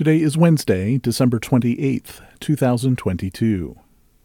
Today is Wednesday, December 28th, 2022.